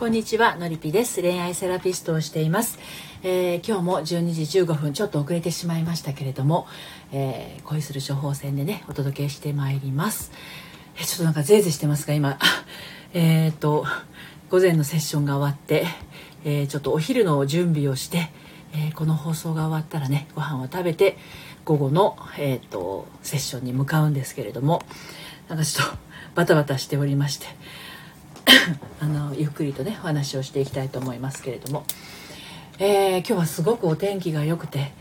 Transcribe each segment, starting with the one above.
こんにちはのりぴです。恋愛セラピストをしています、えー、今日も12時15分ちょっと遅れてしまいましたけれども、えー、恋する処方箋でねお届けしてまいります。えちょっとなんかゼーゼーしてますが今。えっと午前のセッションが終わって、えー、ちょっとお昼の準備をして、えこの放送が終わったらねご飯を食べて午後の、えーとセッションに向かうんですけれどもなんかちょっとバタバタしておりまして。あのゆっくりとねお話をしていきたいと思いますけれども、えー、今日はすごくお天気が良くて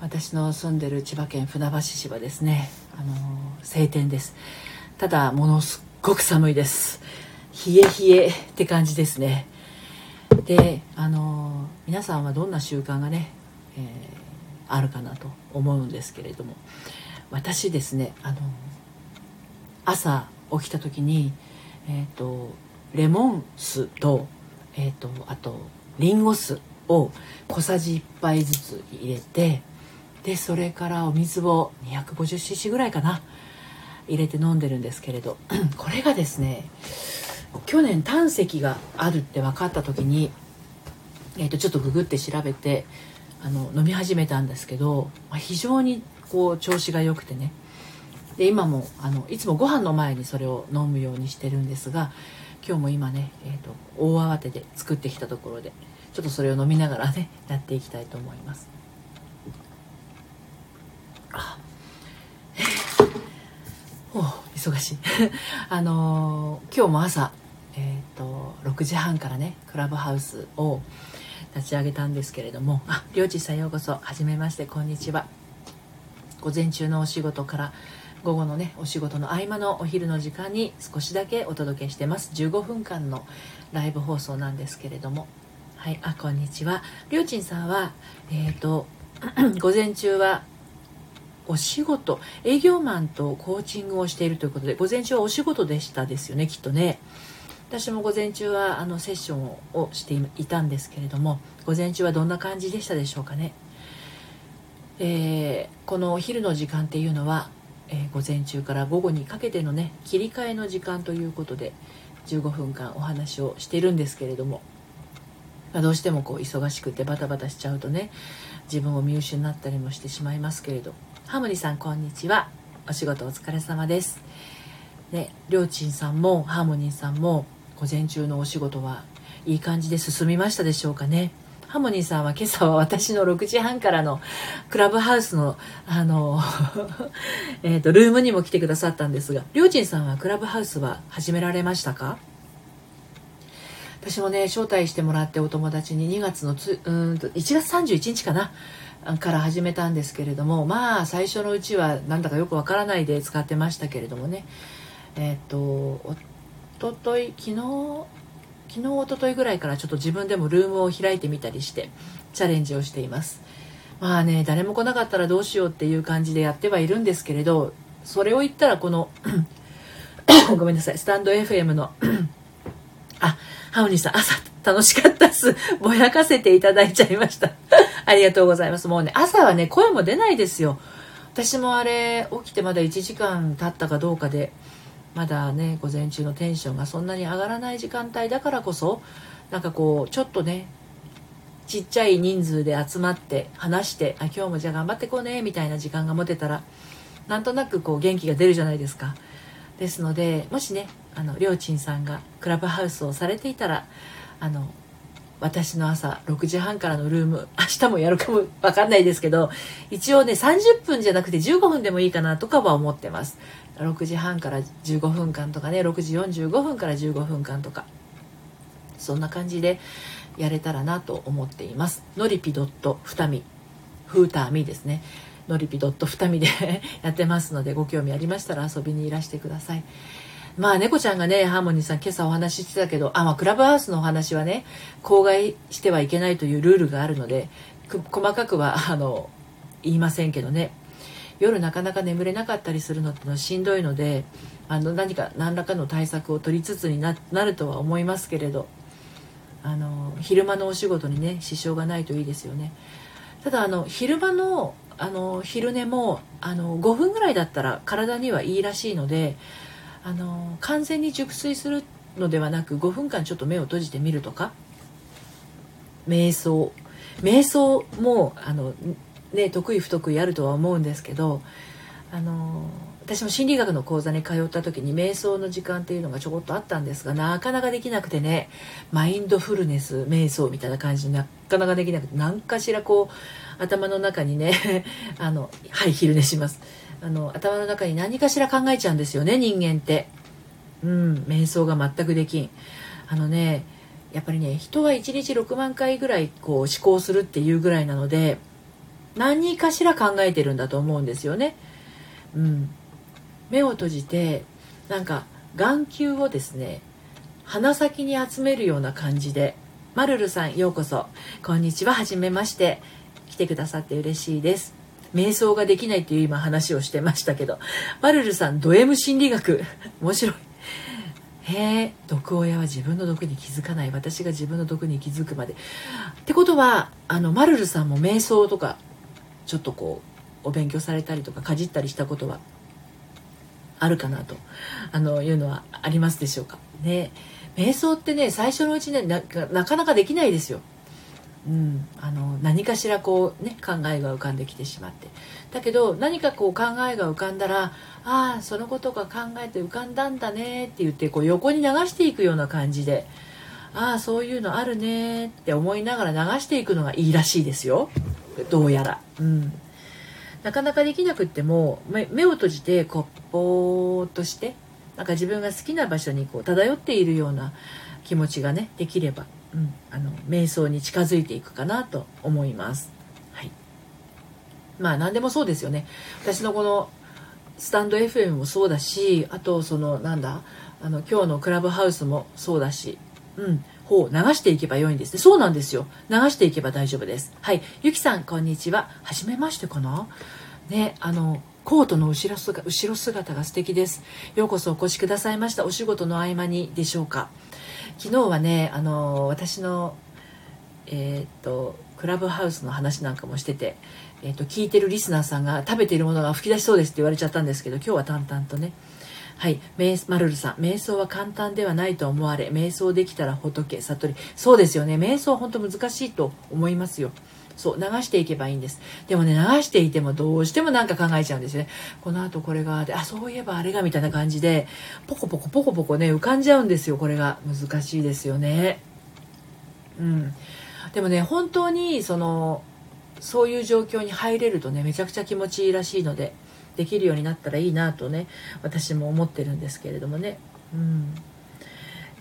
私の住んでる千葉県船橋市はですね、あの晴天です。ただものすっごく寒いです。冷え冷えって感じですね。であの皆さんはどんな習慣がね、えー、あるかなと思うんですけれども。私ですねあの朝起きた時にえっ、ー、とレモン酢と,、えーと、あとリンゴ酢を小さじ1杯ずつ入れてでそれからお水を 250cc ぐらいかな入れて飲んでるんですけれど これがですね去年胆石があるって分かった時に、えー、とちょっとググって調べてあの飲み始めたんですけど、まあ、非常にこう調子が良くてね。で今もあのいつもご飯の前にそれを飲むようにしてるんですが今日も今ね、えーと、大慌てで作ってきたところでちょっとそれを飲みながらね やっていきたいと思います。あ お忙しい あのー、今日も朝、えーと、6時半からねクラブハウスを立ち上げたんですけれどもありょうちさんようこそはじめましてこんにちは午前中のお仕事から午後のねお仕事の合間のお昼の時間に少しだけお届けしてます。15分間のライブ放送なんですけれども。はいあこんにちは。りょうちんさんはえっ、ー、と午前中はお仕事営業マンとコーチングをしているということで午前中はお仕事でしたですよねきっとね。私も午前中はあのセッションをしていたんですけれども午前中はどんな感じでしたでしょうかね、えー、このお昼の時間っていうのはえー、午前中から午後にかけてのね切り替えの時間ということで15分間お話をしてるんですけれども、まあ、どうしてもこう忙しくてバタバタしちゃうとね自分を見失ったりもしてしまいますけれど。ハムリさんこんにちは。お仕事お疲れ様です。ねりょうちんさんもハーモニーさんも午前中のお仕事はいい感じで進みましたでしょうかね。ハモニーさんは今朝は私の6時半からのクラブハウスの、あの、えっと、ルームにも来てくださったんですが、りょうちんさんはクラブハウスは始められましたか？私もね、招待してもらってお友達に2月のつ、うんと、1月31日かなから始めたんですけれども、まあ、最初のうちはなんだかよくわからないで使ってましたけれどもね、えっ、と、おととい、昨日、昨日おとといぐらいからちょっと自分でもルームを開いてみたりしてチャレンジをしています。まあね誰も来なかったらどうしようっていう感じでやってはいるんですけれどそれを言ったらこの ごめんなさいスタンド FM の あハオニーさん朝楽しかったっす。ぼやかせていただいちゃいました。ありがとうございます。もうね朝はね声も出ないですよ。私もあれ起きてまだ1時間経ったかどうかでまだね午前中のテンションがそんなに上がらない時間帯だからこそなんかこうちょっとねちっちゃい人数で集まって話してあ今日もじゃあ頑張ってこうねみたいな時間が持てたらなんとなくこう元気が出るじゃないですか。ですのでもしねあのりょうちんさんがクラブハウスをされていたらあの私の朝6時半からのルーム明日もやるかもわかんないですけど一応ね30分じゃなくて15分でもいいかなとかは思ってます。6時半から15分間とかね6時45分から15分間とか。そんな感じでやれたらなと思っています。のりぴドットふたみフーターミですね。のりぴドットふたみで やってますのでご興味ありましたら遊びにいらしてください。まあ猫ちゃんがねハーモニーさん今朝お話ししてたけどあ、まあ、クラブハウスのお話はね口外してはいけないというルールがあるので細かくはあの言いませんけどね。夜なかなか眠れなかったりするのってのはしんどいのであの何か何らかの対策を取りつつになるとは思いますけれどあの昼間のお仕事にね支障がないといいですよね。ただあの昼間のあの昼寝もあの5分ぐらいだったら体にはいいらしいのであの完全に熟睡するのではなく5分間ちょっと目を閉じてみるとか瞑想。瞑想もあの、ね、得意不得意あるとは思うんですけどあの私も心理学の講座に通った時に瞑想の時間っていうのがちょこっとあったんですがなかなかできなくてねマインドフルネス瞑想みたいな感じになかなかできなくて何かしらこう頭の中にね あのはい昼寝します。あの頭の中に何かしら考えちゃうんですよね人間って。うん瞑想が全くできん。あのねやっぱりね人は1日6万回ぐらいこう思考するっていうぐらいなので何かしら考えてるんだと思うんですよね。うん、目を閉じてなんか眼球をですね鼻先に集めるような感じで「マルルさんようこそこんにちははじめまして来てくださって嬉しいです」瞑想ができないっていう今話をしてましたけどマルルさんド M 心理学 面白い。へえ毒親は自分の毒に気づかない。私が自分の毒に気づくまで。ってことはあのマルルさんも瞑想とかちょっとこうお勉強されたりとかかじったりしたことはあるかなとあのいうのはありますでしょうか？ね。瞑想ってね最初のうちねなかなかできないですよ。うん、あの何かしらこうね考えが浮かんできてしまって。だけど何かこう考えが浮かんだらああそのことが考えて浮かんだんだねって言ってこう横に流していくような感じでああそういうのあるねって思いながら流していくのがいいらしいですよ。どうやら。うんなかなかできなくっても目を閉じてこうぼーっとしてなんか自分が好きな場所にこう漂っているような気持ちがねできればうん、あの瞑想に近づいていくかなと思います。はい、まあ何でもそうですよね。私のこのスタンド FM もそうだしあとそのなんだあの今日のクラブハウスもそうだし、うん、ほう流していけば良いんですね。そうなんですよ。流していけば大丈夫です。はい、ゆきさんこんにちは。初めましてかな？ね、あのコートの後ろ姿後ろ姿が素敵です。ようこそお越しくださいました。お仕事の合間にでしょうか？昨日はねあの私のえー、っとクラブハウスの話なんかもしてて、えー、っと聞いてるリスナーさんが食べているものが吹き出しそうですって言われちゃったんですけど今日は淡々とねはい。マルルさん。瞑想は簡単ではないと思われ。瞑想できたら仏悟り。そうですよね。瞑想は本当難しいと思いますよ。そう。流していけばいいんです。でもね流していてもどうしても何か考えちゃうんですね。このあとこれがであそういえばあれがみたいな感じでポコポコポコポコね浮かんじゃうんですよ。これが。難しいですよね。うん。でもね本当にそのそういう状況に入れるとねめちゃくちゃ気持ちいいらしいので。できるようになったらいいなとね私も思ってるんですけれどもね。うん。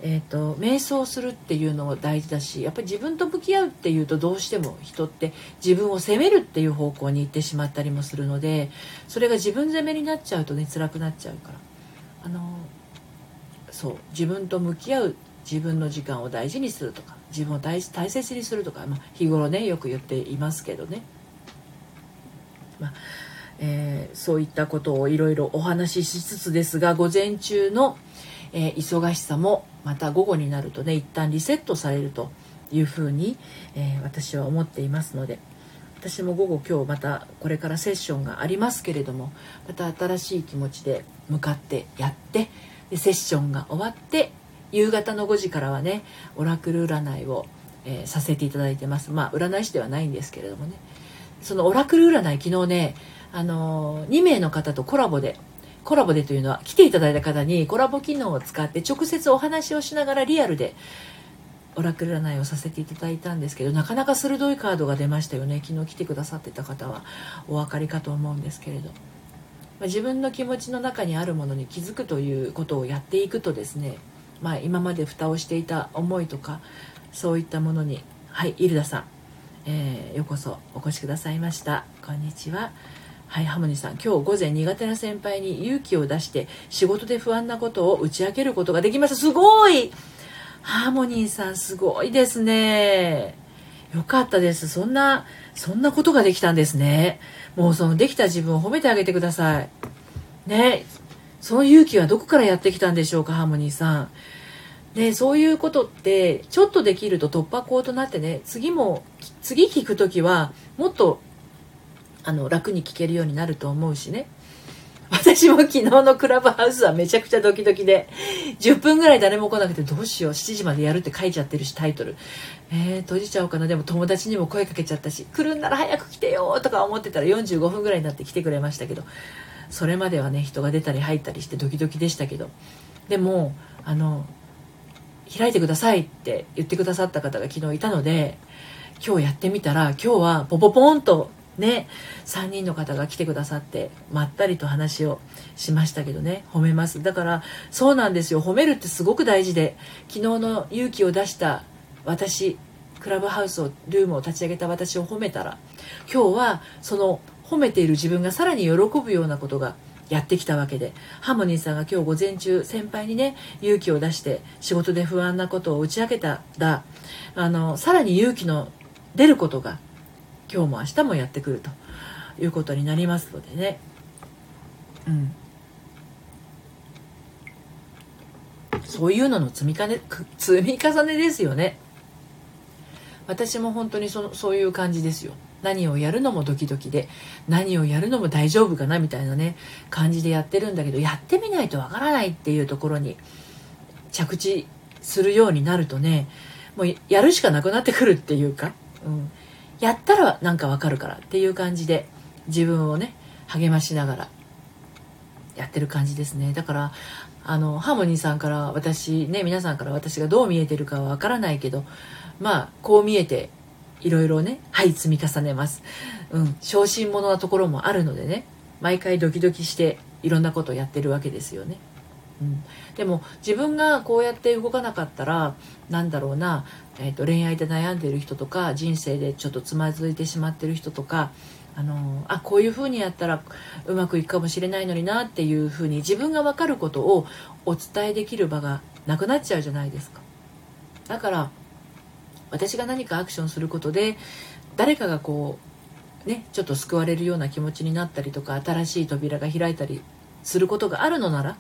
えーと、瞑想するっていうのも大事だしやっぱり自分と向き合うっていうとどうしても人って自分を責めるっていう方向に行ってしまったりもするのでそれが自分責めになっちゃうとね辛くなっちゃうから。あのそう自分と向き合う自分の時間を大事にするとか自分を大大切にするとか、まあ、日頃ねよく言っていますけどね、まあえー、そういったことをいろいろお話ししつつですが午前中の「えー、忙しさもまた午後になるとね一旦リセットされるというふうに、えー、私は思っていますので私も午後今日またこれからセッションがありますけれどもまた新しい気持ちで向かってやってでセッションが終わって夕方の5時からはねオラクル占いを、え、させていただいてます。まあ占い師ではないんですけれどもね。そのオラクル占い昨日ねあのー、2名の方とコラボでコラボでというのは来ていただいた方にコラボ機能を使って直接お話をしながらリアルでオラクル占いをさせていただいたんですけどなかなか鋭いカードが出ましたよね。昨日来てくださってた方はお分かりかと思うんですけれど、まあ、自分の気持ちの中にあるものに気づくということをやっていくとですね、まあ、今まで蓋をしていた思いとかそういったものにはいイルダさん、えー、ようこそお越しくださいました。こんにちは。はいハモニーさん。今日午前苦手な先輩に勇気を出して仕事で不安なことを打ち明けることができました。すごい！ハーモニーさんすごいですね。よかったです。そんなそんなことができたんですね。もうそのできた自分を褒めてあげてください。ね。その勇気はどこからやってきたんでしょうかハーモニーさん。ね、そういうことってちょっとできると突破口となってね次も次聞く時はもっとあの楽に聞けるようになると思うしね私も昨日のクラブハウスはめちゃくちゃドキドキで、10分ぐらい誰も来なくてどうしよう、7時までやるって書いちゃってるし、タイトル。えー、閉じちゃおうかな。でも友達にも声かけちゃったし、来るんなら早く来てよとか思ってたら45分ぐらいになって来てくれましたけど、それまではね、人が出たり入ったりしてドキドキでしたけど、でも、あの、開いてくださいって言ってくださった方が昨日いたので、今日やってみたら、今日はポポポンとね3人の方が来てくださってまったりと話をしましたけどね。褒めます。だからそうなんですよ。褒めるってすごく大事で昨日の勇気を出した私クラブハウスをルームを立ち上げた私を褒めたら今日はその褒めている自分がさらに喜ぶようなことがやってきたわけで。ハーモニーさんが今日午前中先輩にね勇気を出して仕事で不安なことを打ち明けたらあのさらに勇気の出ることが今日も明日もやってくるということになりますのでね。うん。そういうのの積み重ね積み重ねですよね。私も本当にそのそういう感じですよ。何をやるのもドキドキで何をやるのも大丈夫かなみたいなね感じでやってるんだけどやってみないとわからないっていうところに着地するようになるとねもうやるしかなくなってくるっていうか、うん、やったらなんかわかるからっていう感じで自分をね励ましながらやってる感じですね。だからあのハーモニーさんから私ね皆さんから私がどう見えてるかはわからないけどまあこう見えていろいろねはい積み重ねますうん小心者なところもあるのでね毎回ドキドキしていろんなことをやってるわけですよねうん、でも自分がこうやって動かなかったらなんだろうな、えーと、恋愛で悩んでる人とか人生でちょっとつまずいてしまってる人とかあのあこういうふうにやったらうまくいくかもしれないのになっていうふうに自分が分かることをお伝えできる場がなくなっちゃうじゃないですか。だから私が何かアクションすることで誰かがこうねちょっと救われるような気持ちになったりとか新しい扉が開いたりすることがあるのなら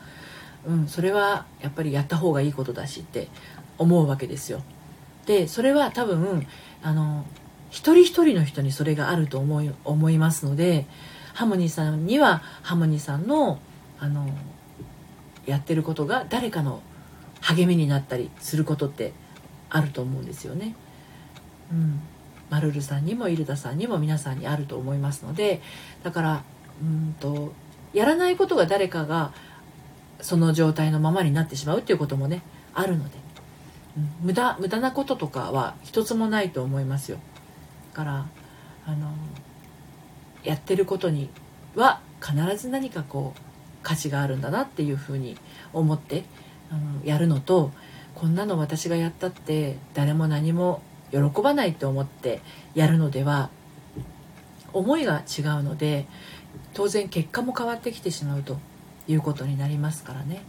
うん、それはやっぱりやった方がいいことだしって思うわけですよ。でそれは多分あの一人一人の人にそれがあると思い思いますのでハモニーさんにはハモニーさんのあのやってることが誰かの励みになったりすることってあると思うんですよね。うん、マルルさんにもイルダさんにも皆さんにあると思いますのでだからうんとやらないことが誰かがその状態のままになってしまうっていうこともねあるので、うん、無駄無駄なこととかは一つもないと思いますよ。だからあのやってることには必ず何かこう価値があるんだなっていうふうに思ってあのやるのとこんなの私がやったって誰も何も喜ばないと思ってやるのでは思いが違うので当然結果も変わってきてしまうということになりますからね、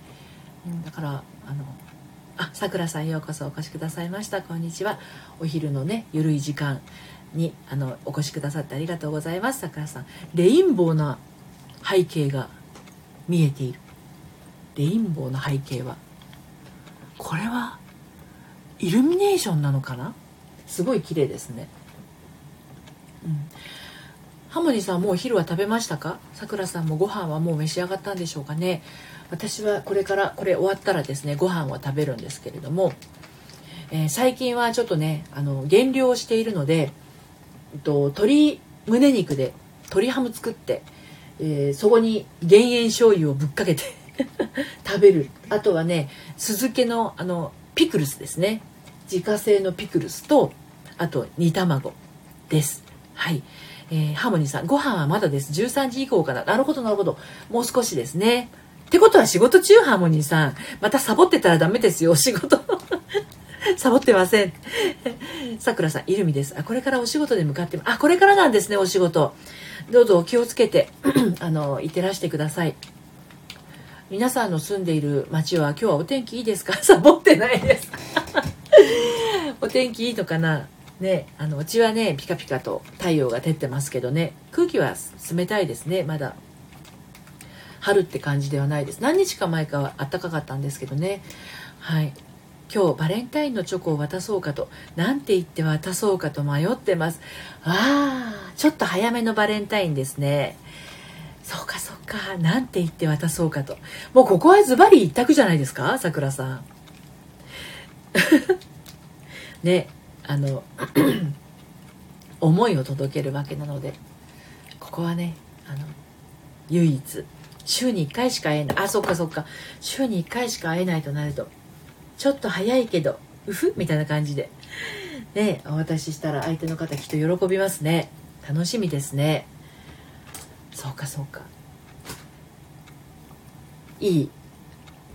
うん、だからあのあさくらさんようこそお越しくださいました。こんにちは。お昼のねゆるい時間にあのお越しくださってありがとうございます。さくらさん。レインボーな背景が見えている。レインボーの背景はこれはイルミネーションなのかな？すごい綺麗ですね。うん。ハモニさんもうお昼は食べましたか？さくらさんもご飯はもう召し上がったんでしょうかね？私はこれからこれ終わったらですねご飯を食べるんですけれども、えー、最近はちょっとねあの減量をしているので、えっと、鶏胸肉で鶏ハム作って、えー、そこに減塩醤油をぶっかけて 食べる。あとはね酢漬けのあのピクルスですね。自家製のピクルスとあと煮卵ですはいえー、ハーモニーさん、ご飯はまだです。13時以降かな。なるほど、なるほど。もう少しですね。ってことは仕事中、ハーモニーさん。またサボってたらダメですよ、お仕事。サボってません。さくらさん、イルミです。あ、これからお仕事で向かって、あ、これからなんですね、お仕事。どうぞお気をつけて、あの、いってらしてください。皆さんの住んでいる街は今日はお天気いいですか？サボってないです。お天気いいのかな？ね、あのうちはねピカピカと太陽が照ってますけどね空気は冷たいですねまだ。春って感じではないです。何日か前かは暖かかったんですけどね。はい。今日バレンタインのチョコを渡そうかと何て言って渡そうかと迷ってます。ああちょっと早めのバレンタインですね。そうかそうか。なんて言って渡そうかと。もうここはズバリ一択じゃないですかさくらさん。ね。あの思いを届けるわけなのでここはねあの唯一週に1回しか会えない。あそっかそっか。週に1回しか会えないとなるとちょっと早いけどうふみたいな感じでねお渡ししたら相手の方きっと喜びますね。楽しみですね。そうかそうか。いい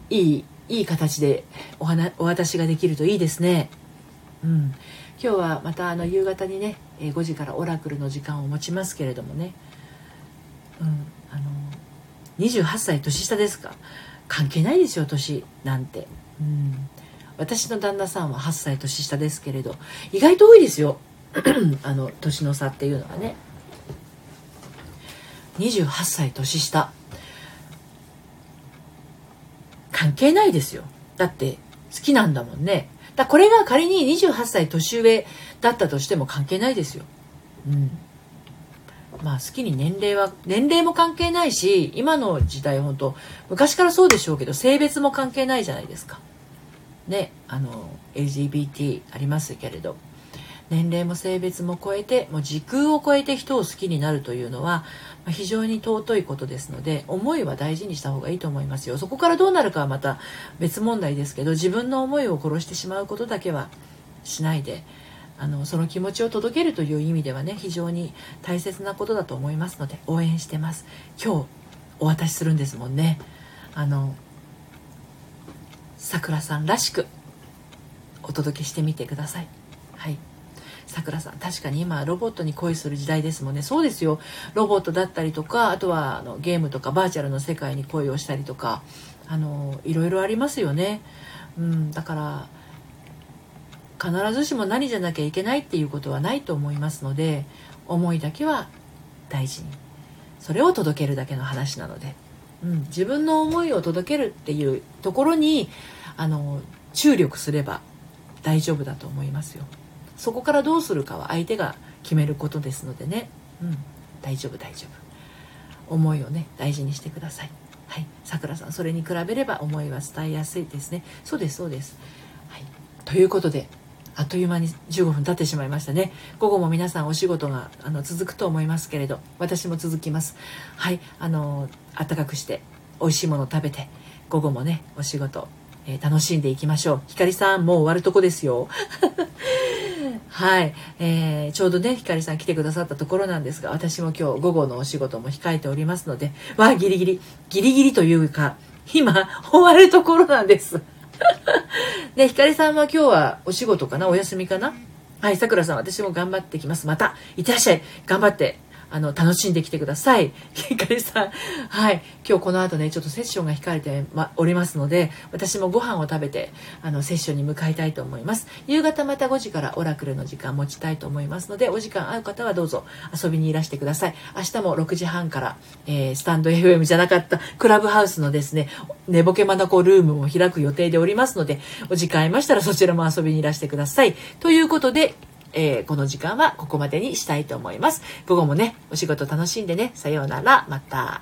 いいいい形でお話お渡しができるといいですね。うん。今日はまたあの夕方にね5時からオラクルの時間を持ちますけれどもね。うん。あの28歳年下ですか？関係ないですよ年なんて。うん。私の旦那さんは8歳年下ですけれど意外と多いですよ。あの年の差っていうのはね。28歳年下。関係ないですよ。だって好きなんだもんね。だこれが仮に28歳年上だったとしても関係ないですよ。うん。まあ好きに年齢は年齢も関係ないし今の時代本当昔からそうでしょうけど性別も関係ないじゃないですか。ねあの LGBT ありますけれど。年齢も性別も超えてもう時空を超えて人を好きになるというのは非常に尊いことですので思いは大事にした方がいいと思いますよ。そこからどうなるかはまた別問題ですけど自分の思いを殺してしまうことだけはしないであのその気持ちを届けるという意味ではね非常に大切なことだと思いますので応援してます。今日お渡しするんですもんね。あのさくらさんらしくお届けしてみてください。はい。さくらさん確かに今ロボットに恋する時代ですもんね。そうですよ。ロボットだったりとかあとはあのゲームとかバーチャルの世界に恋をしたりとかあのいろいろありますよね、うん、だから必ずしも何じゃなきゃいけないっていうことはないと思いますので思いだけは大事に。それを届けるだけの話なので、うん、自分の思いを届けるっていうところにあの注力すれば大丈夫だと思いますよ。そこからどうするかは相手が決めることですのでね、うん、大丈夫大丈夫。思いをね大事にしてください。はい。さくらさんそれに比べれば思いは伝えやすいですね。そうですそうです、はい、ということであっという間に15分経ってしまいましたね。午後も皆さんお仕事があの続くと思いますけれど私も続きます。はい。あの暖かくして美味しいもの食べて午後もねお仕事、えー、楽しんでいきましょう。ひかりさんもう終わるとこですよ。はい、えー、ちょうどねひかりさん来てくださったところなんですが私も今日午後のお仕事も控えておりますのでわあギリギリ。ギリギリというか今終わるところなんです。で、ひかりさんは今日はお仕事かな？お休みかな？はい、さくらさん、私も頑張ってきます。また、いってらっしゃい。頑張って。あの楽しんできてください。ひかりさん、はい、今日この後ねちょっとセッションが控えて、ま、おりますので私もご飯を食べてあのセッションに向かいたいと思います。夕方また5時からオラクルの時間持ちたいと思いますのでお時間合う方はどうぞ遊びにいらしてください。明日も6時半から、えー、スタンド FM じゃなかったクラブハウスのですね寝ぼけまなこルームを開く予定でおりますのでお時間合いましたらそちらも遊びにいらしてください。ということでえー、この時間はここまでにしたいと思います。午後もね、お仕事楽しんでね、さようなら、また。